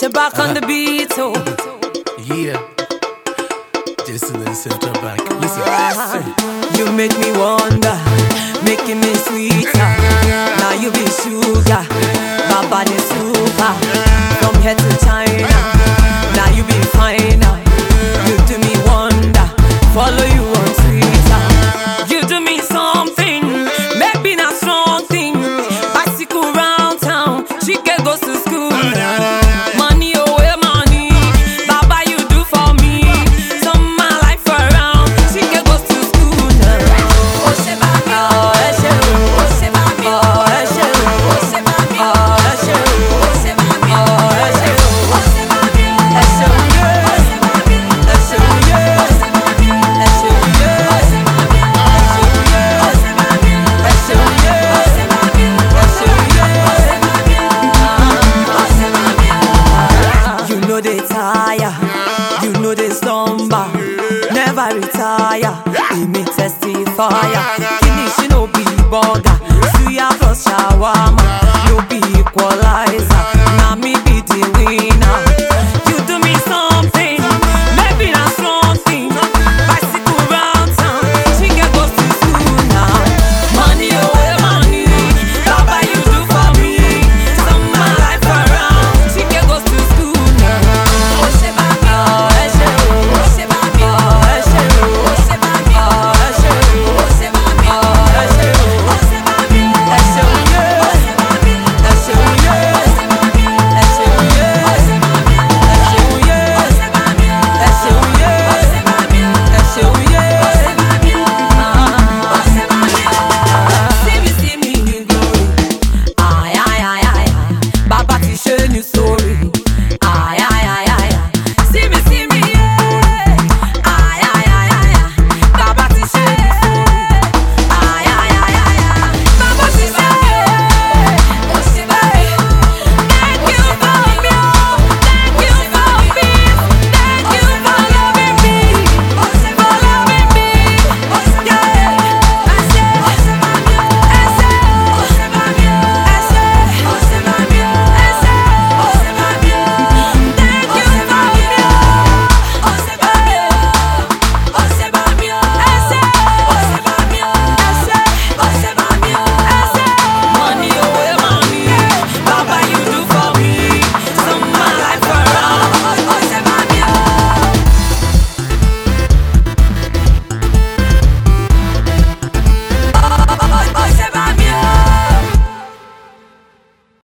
Shabach on the beat, oh. Yeah. Jason and Central Bank. Listen. You make me wonder, making me sweeter. Now you be sugar, my body super. From here to China. know they tire, you know they slumber, never retire. He me testify, finish no be burger, suya plus shawarma.